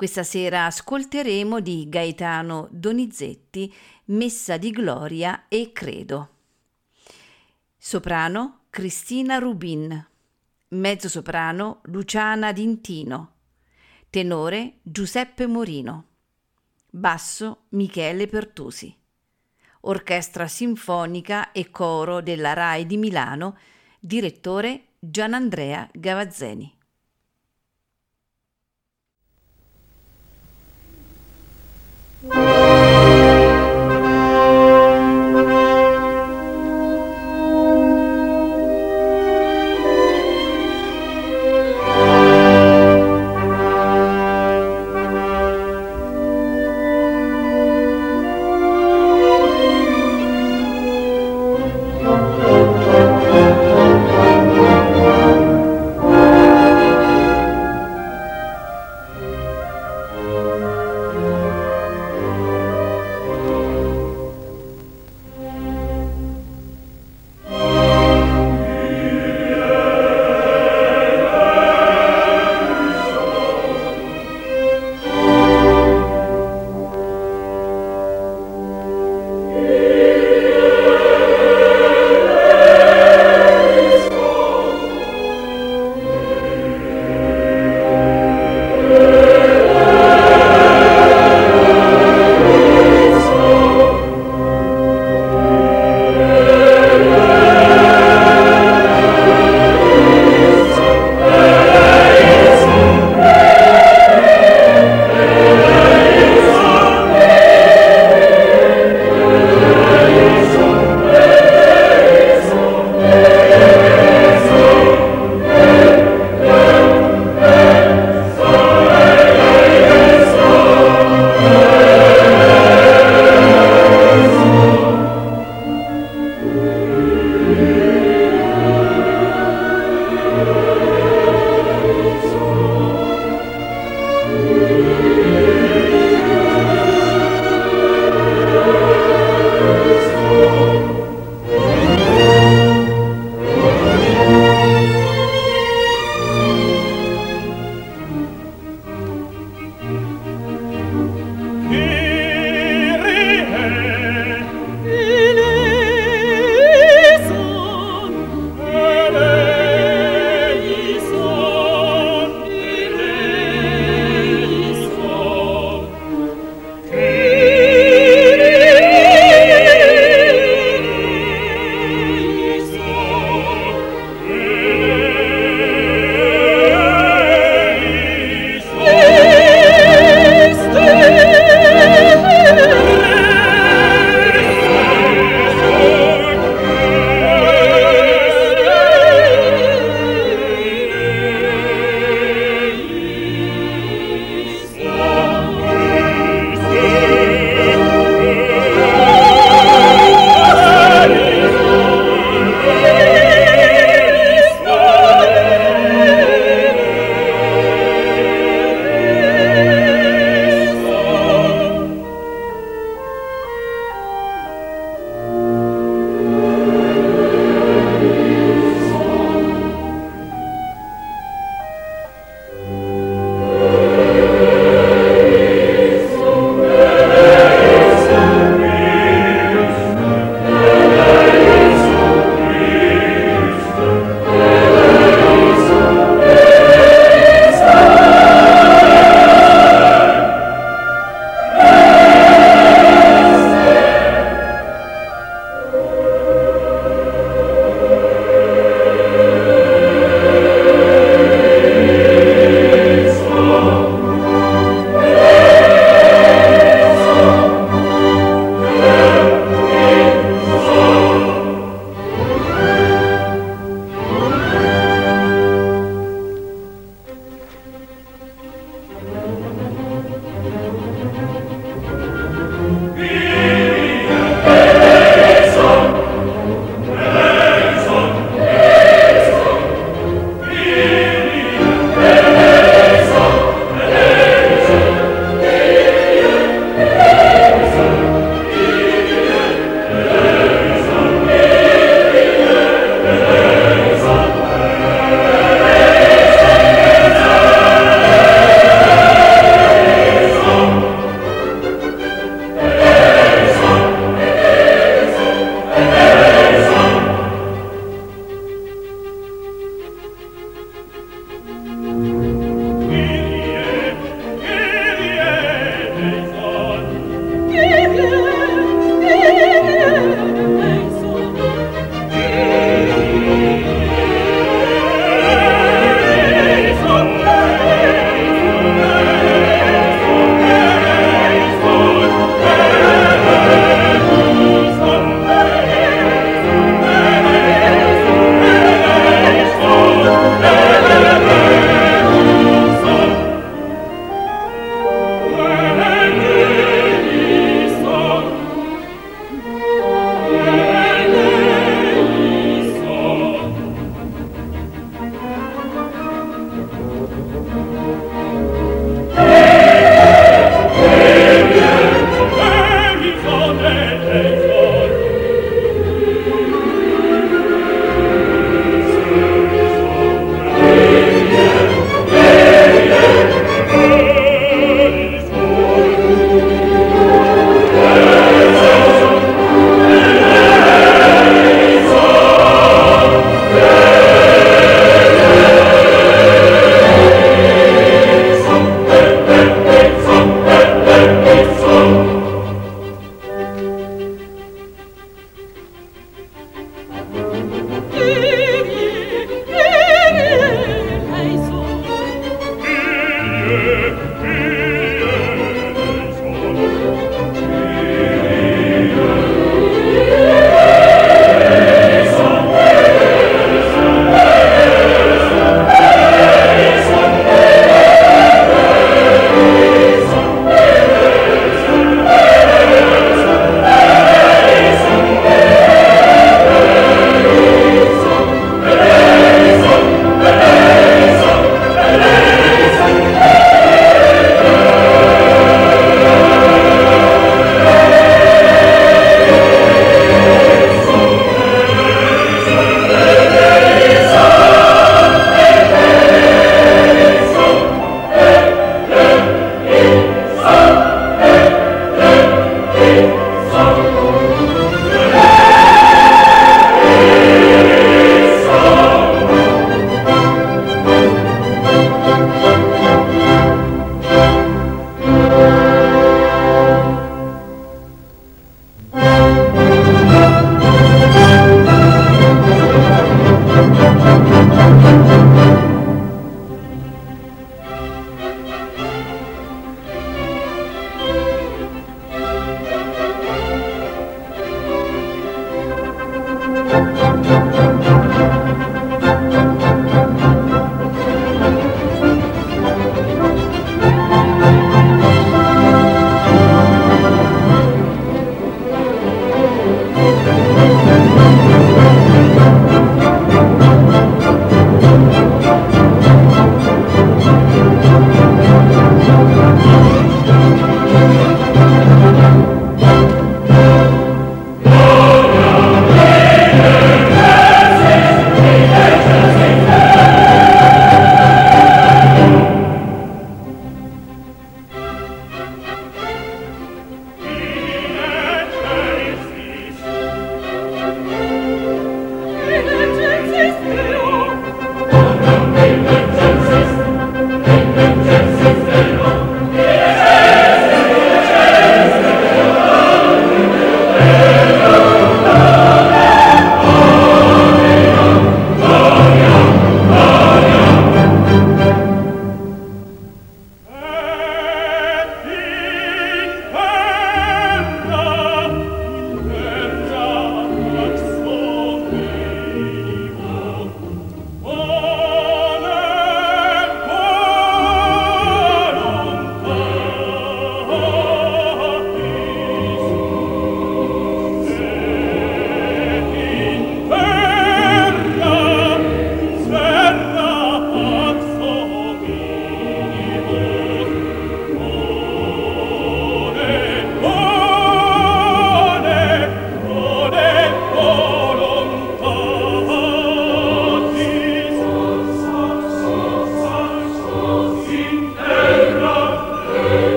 Questa sera ascolteremo di Gaetano Donizetti Messa di Gloria e Credo. Soprano Cristina Rubin. Mezzosoprano Luciana Dintino. Tenore Giuseppe Morino. Basso Michele Pertusi. Orchestra Sinfonica e Coro della RAI di Milano. Direttore Gianandrea Gavazzeni.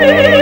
me.